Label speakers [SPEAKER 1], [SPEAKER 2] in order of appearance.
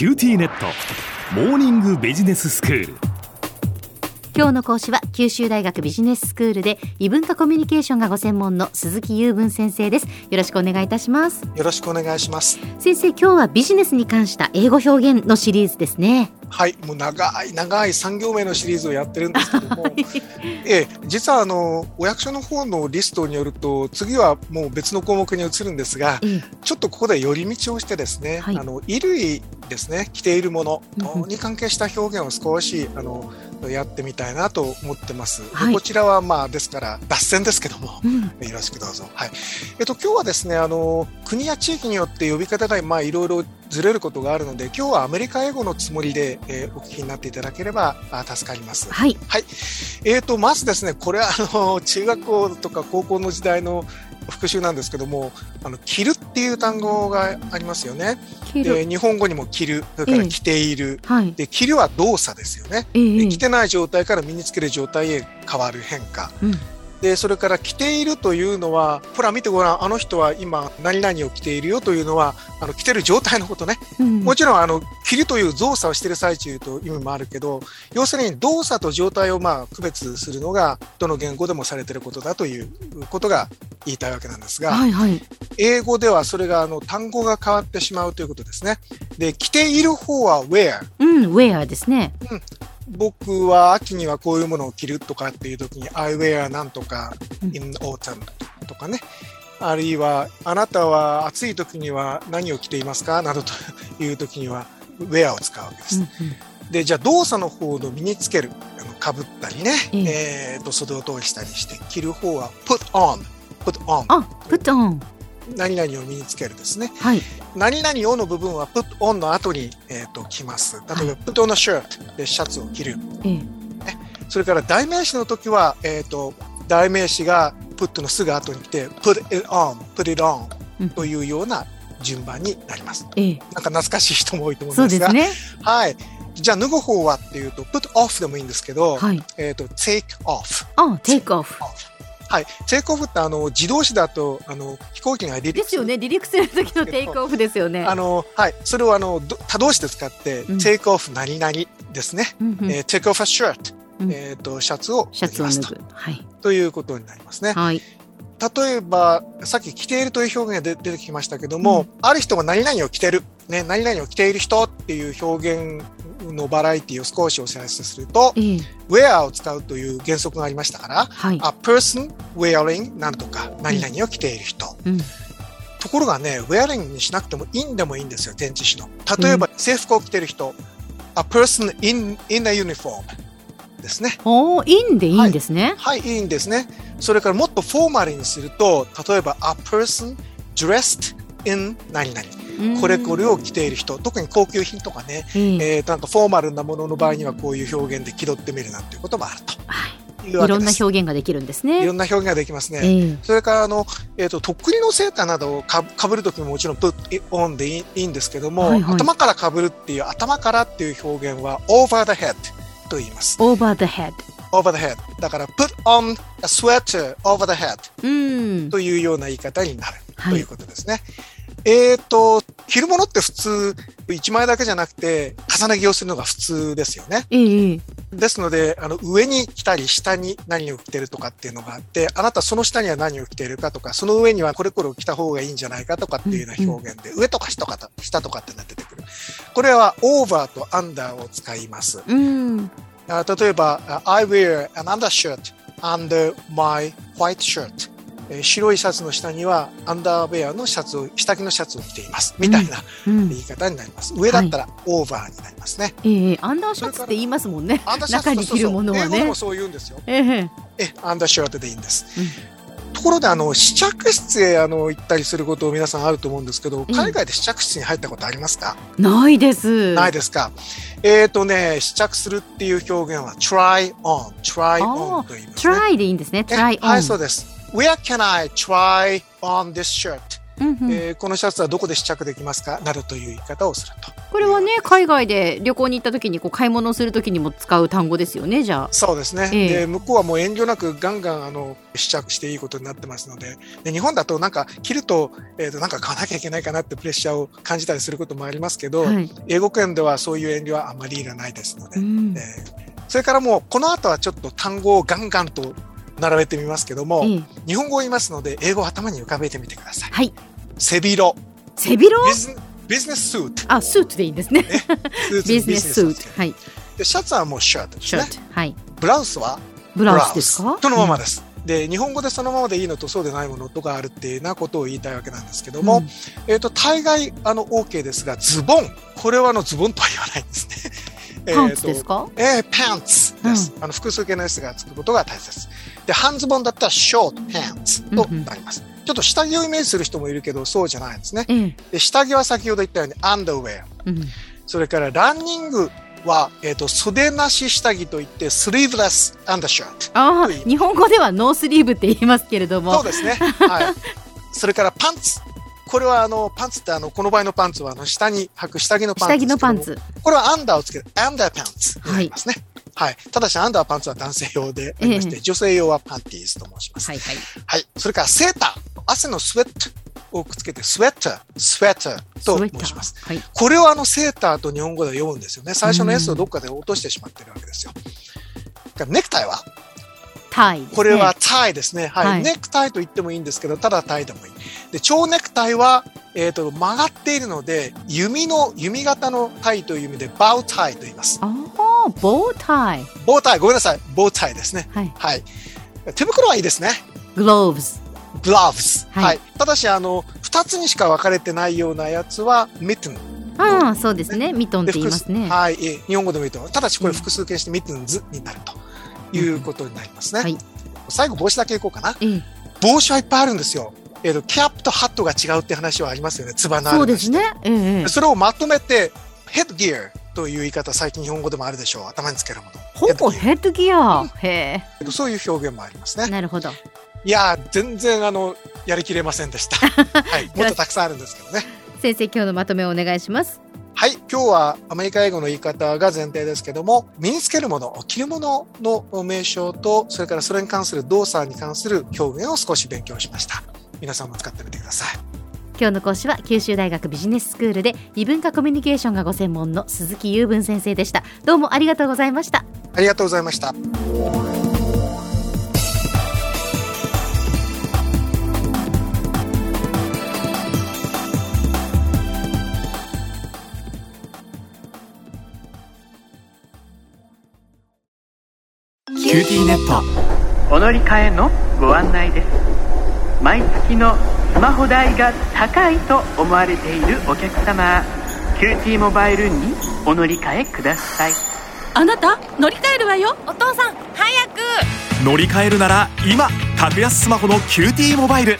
[SPEAKER 1] QTnet。モーニングビジネススクール。
[SPEAKER 2] 今日の講師は九州大学ビジネススクールで異文化コミュニケーションがご専門の鈴木雄文先生です。よろしくお願いいたします。
[SPEAKER 3] よろしくお願いします。
[SPEAKER 2] 先生今日はビジネスに関した英語表現のシリーズですね。
[SPEAKER 3] はいもう長い長い産業名のシリーズをやってるんですけども、ええ、実はあのお役所の方のリストによると次はもう別の項目に移るんですが、
[SPEAKER 2] ええ、
[SPEAKER 3] ちょっとここで寄り道をしてですね、
[SPEAKER 2] はい。
[SPEAKER 3] あの衣類ですね着ているものに関係した表現を少しあのやってみたいなと思ってます。で
[SPEAKER 2] はい
[SPEAKER 3] こちらはまあですから脱線ですけども、
[SPEAKER 2] うん
[SPEAKER 3] よろしくどうぞ。はい。えっと、今日はですね、あの、国や地域によって呼び方が、まあ、いろいろずれることがあるので、今日はアメリカ英語のつもりで、えーお聞きになっていただければ、あ助かります。
[SPEAKER 2] はい
[SPEAKER 3] えっと、まずですね、これは、あの、中学校とか高校の時代の復習なんですけども、あの、着るっていう単語がありますよね。で、日本語にも着る、それから着ている。
[SPEAKER 2] はい
[SPEAKER 3] で、着るは動作ですよね。
[SPEAKER 2] ええ
[SPEAKER 3] で着てない状態から身につける状態へ変わる変化。
[SPEAKER 2] うん
[SPEAKER 3] で、それから着ているというのは、ほら見てごらん、あの人は今何々を着ているよというのは、あの着てる状態のことね。
[SPEAKER 2] うん
[SPEAKER 3] もちろん、あの、着るという動作をしている最中という意味もあるけど、要するに動作と状態をまあ区別するのが、どの言語でもされていることだということが言いたいわけなんですが、
[SPEAKER 2] はいはい
[SPEAKER 3] 英語ではそれがあの単語が変わってしまうということですね。で、着ている方は wear。
[SPEAKER 2] うん where ですね
[SPEAKER 3] 僕は秋にはこういうものを着るとかっていう時に I wear なんとか
[SPEAKER 2] うん。
[SPEAKER 3] in autumn とかね。あるいはあなたは暑い時には何を着ていますか？などという時には wear を使うわけです。で、じゃあ動作の方の身につける、あの被ったりね、
[SPEAKER 2] え。
[SPEAKER 3] えーと袖を通したりして着る方は put on、put on、
[SPEAKER 2] あ put on
[SPEAKER 3] 何々を身につけるですね。
[SPEAKER 2] はい
[SPEAKER 3] 何々をの部分は put on の後に、えー、と来ます。例えば、put on a shirt でシャツを着る。
[SPEAKER 2] ええ
[SPEAKER 3] それから代名詞の時は、えっ、と、代名詞が put のすぐ後に来て、put it on, put it on
[SPEAKER 2] うん
[SPEAKER 3] というような順番になります。
[SPEAKER 2] ええ
[SPEAKER 3] なんか懐かしい人も多いと思うまが。
[SPEAKER 2] ですすね
[SPEAKER 3] はい。じゃあ脱ぐ方はっていうと、put off でもいいんですけど、
[SPEAKER 2] はい
[SPEAKER 3] えっ、と、take off。
[SPEAKER 2] あ take off
[SPEAKER 3] はい。take off ってあの、自動詞だと、あの、飛行機が離陸
[SPEAKER 2] ですよね。離陸する時のテイクオフですよね。
[SPEAKER 3] あの、はい。それをあの、ど多動詞で使って、
[SPEAKER 2] うん。
[SPEAKER 3] take off 何々ですね。
[SPEAKER 2] うんうん。
[SPEAKER 3] えー take off a shirt、
[SPEAKER 2] うん。
[SPEAKER 3] えっ、と、シャツを
[SPEAKER 2] シャツを脱はい。
[SPEAKER 3] ということになりますね。
[SPEAKER 2] はい。
[SPEAKER 3] 例えば、さっき着ているという表現が出出てきましたけども、ある人が何々を着てる、ね、何々を着ている人っていう表現のバラエティを少しお知らせすると、
[SPEAKER 2] ええ
[SPEAKER 3] wear を使うという原則がありましたから、
[SPEAKER 2] はい
[SPEAKER 3] a person wearing なんとか何々を着ている人。
[SPEAKER 2] うん
[SPEAKER 3] ところがね、wearing にしなくても in でもいいんですよ、前置詞の。例えば、制服を着ている人、a person in, in a uniform ですね。
[SPEAKER 2] おーインでいいんですね
[SPEAKER 3] はい、いいんですね。それからもっとフォーマルにすると、例えば、a person dressed in 何々。これこれを着ている人、特に高級品とかね、
[SPEAKER 2] ええ。
[SPEAKER 3] えー、なんかフォーマルなものの場合にはこういう表現で気取ってみるなんていうこともある
[SPEAKER 2] はい。
[SPEAKER 3] とい
[SPEAKER 2] いろんな。表現ができるんです
[SPEAKER 3] い
[SPEAKER 2] ね
[SPEAKER 3] ろんな表現ができますね。
[SPEAKER 2] ええ。
[SPEAKER 3] それからあの、えー、ととっくりのセーターなどをかかぶるときももちろん put it on でいいいいんですけども、
[SPEAKER 2] はいはい。
[SPEAKER 3] 頭からかぶるっていう頭からっていう表現は over the head と言います。
[SPEAKER 2] over the head
[SPEAKER 3] over the head だから put on a sweater over the head
[SPEAKER 2] うん。
[SPEAKER 3] というような言い方になる、
[SPEAKER 2] はい
[SPEAKER 3] ということですね。えっ、と、着るものって普通、1枚だけじゃなくて、重ね着をするのが普通ですよね。
[SPEAKER 2] ええええ
[SPEAKER 3] ですので、あの、上に着たり、下に何を着てるとかっていうのがあって、あなたその下には何を着ているかとか、その上にはこれこれを着た方がいいんじゃないかとかっていうような表現で、上とか下とか、下とかってなっててくる。これは over と under を使います。
[SPEAKER 2] うん
[SPEAKER 3] あ例えば、あ I wear an undershirt under my white shirt. えー白いシャツの下にはアンダーウェアのシャツを、下着のシャツを着ています。みたいな
[SPEAKER 2] うん。
[SPEAKER 3] 言い方になります。上だったらオーバーになりますね。
[SPEAKER 2] ええアンダーシャツって言いますもんね。中に着るものはね。
[SPEAKER 3] 英語でもそう言うんですよ。
[SPEAKER 2] ええ。
[SPEAKER 3] え、アンダーシャツでいいんです。
[SPEAKER 2] うん。
[SPEAKER 3] ところで、あの、試着室へあの行ったりすることを皆さんあると思うんですけど、
[SPEAKER 2] うん
[SPEAKER 3] 海外で試着室に入ったことありますか、
[SPEAKER 2] ないです。
[SPEAKER 3] ないですか？えっ、とね、試着するっていう表現は try on, try
[SPEAKER 2] あ
[SPEAKER 3] on と言いますね。
[SPEAKER 2] try でいいんですね。
[SPEAKER 3] え
[SPEAKER 2] try on
[SPEAKER 3] はい、そうです。Where can I try on this shirt?
[SPEAKER 2] うんうん。
[SPEAKER 3] えーこのシャツはどこで試着できますか？などという言い方をすると。
[SPEAKER 2] これはね海外で旅行に行った時にこう買い物をする時にも使う単語ですよねじゃあ。
[SPEAKER 3] そうですね、
[SPEAKER 2] ええ。
[SPEAKER 3] で向こうはもう遠慮なくガンガンあの試着していいことになってますので。で日本だとなんか着ると,、えーとなんか買わなきゃいけないかなってプレッシャーを感じたりすることもありますけど、
[SPEAKER 2] はい、
[SPEAKER 3] 英語圏ではそういう遠慮はあまりいらないですので、
[SPEAKER 2] うん。
[SPEAKER 3] えーそれからもうこの後はちょっと単語をガンガンと並べてみますけども、
[SPEAKER 2] ええ。
[SPEAKER 3] 日本語を言いますので英語を頭に浮かべてみてください。
[SPEAKER 2] はい。
[SPEAKER 3] 背広
[SPEAKER 2] 背広
[SPEAKER 3] ビジネススーツ。
[SPEAKER 2] あスーツでいいんですね。ビジネススーツ。はい。
[SPEAKER 3] でシャツはもうシャツですね。
[SPEAKER 2] はい。
[SPEAKER 3] ブラウスは
[SPEAKER 2] ブラウスですか？
[SPEAKER 3] そのままです。で、日本語でそのままでいいのとそうでないものとかあるっていうなことを言いたいわけなんですけども、
[SPEAKER 2] うん。
[SPEAKER 3] えっ、と、大概、あの、OK ですが、ズボン。これはあの、ズボンとは言わないんですね。
[SPEAKER 2] pants ですか？
[SPEAKER 3] えー pants です。あの、複数形の S がつくことが大切。で、半ズボンだったら、 short pants となります。ちょっと下着をイメージする人もいるけど、そうじゃないんですね。
[SPEAKER 2] ええ
[SPEAKER 3] で、下着は先ほど言ったように、 underwear。
[SPEAKER 2] うん
[SPEAKER 3] それから、ランニングは、えっ、と、袖なし下着といって、 sleeveless undershirt。
[SPEAKER 2] あ日本語ではノースリーブって言いますけれど
[SPEAKER 3] そう
[SPEAKER 2] も
[SPEAKER 3] ですね。はい。それからパンツ。これはあの、パンツってあの、この場合のパンツはあの、下に履く下着のパンツ
[SPEAKER 2] 下着。のパンツ
[SPEAKER 3] これはアンダーをつける、 underpants になりますね。はい。ただし、アンダーパンツは男性用でありまして、
[SPEAKER 2] ええ
[SPEAKER 3] 女性用はパンティーズと申します。
[SPEAKER 2] はいはい
[SPEAKER 3] はい。それからセーター。汗のスウェットをくっつけて、スウェッター、スウェッターと申します。
[SPEAKER 2] はい
[SPEAKER 3] これをあの、セーターと日本語では読むんですよね。最初の S
[SPEAKER 2] うん
[SPEAKER 3] をどっかで落としてしまってるわけですよ。ネクタイは？
[SPEAKER 2] タイね
[SPEAKER 3] これはタイですね。はい。
[SPEAKER 2] はい
[SPEAKER 3] ネクタイと言ってもいいんですけど、ただタイでもいい。で、蝶ネクタイは、えっ、と、曲がっているので、弓の、弓型のタイという意味で、バウタイと言います。
[SPEAKER 2] ああボータイ
[SPEAKER 3] ボウタイ、ごめんなさい。ボウタイですね。
[SPEAKER 2] はい
[SPEAKER 3] はい。手袋はいいですね。
[SPEAKER 2] グローブズ
[SPEAKER 3] グラブス。
[SPEAKER 2] はい
[SPEAKER 3] はい。ただし、あの、二つにしか分かれてないようなやつは、ミットン。
[SPEAKER 2] ああそうですねミトンって言いますね
[SPEAKER 3] はい。えー日本語でもいいと。ただし、これ複数形してミットンズになるということになりますね。
[SPEAKER 2] はい
[SPEAKER 3] 最後、帽子だけいこうかな。
[SPEAKER 2] ええ
[SPEAKER 3] 帽子はいっぱいあるんですよ。えっ、と、キャップとハットが違うって話はありますよね。つばのある
[SPEAKER 2] そうですねええええ
[SPEAKER 3] それをまとめて、ヘッドギアという言い方、最近日本語でもあるでしょう。頭につけるもの。
[SPEAKER 2] ほぼヘッドギアへ
[SPEAKER 3] えっとそういう表現もありますね。
[SPEAKER 2] えなるほど
[SPEAKER 3] いやー、全然あの、やりきれませんでした。はい。もっとたくさんあるんですけどね。
[SPEAKER 2] 先生今日のまとめをお願いします
[SPEAKER 3] はい。今日はアメリカ英語の言い方が前提ですけども、身につけるもの、着るものの名称と、それからそれに関する動作に関する表現を少し勉強しました。皆さんも使ってみてください。
[SPEAKER 2] 今日の講師は九州大学ビジネススクールで異文化コミュニケーションがご専門の鈴木雄文先生でした。どうもありがとうございました。
[SPEAKER 3] ありがとうございました。
[SPEAKER 1] QTnet。
[SPEAKER 4] お乗り換えのご案内です。毎月のスマホ代が高いと思われているお客様 QTモバイルにお乗り換えください。
[SPEAKER 5] あなた乗り換えるわよ。お父さん早く。
[SPEAKER 1] 乗り換えるなら今格安スマホの QTモバイル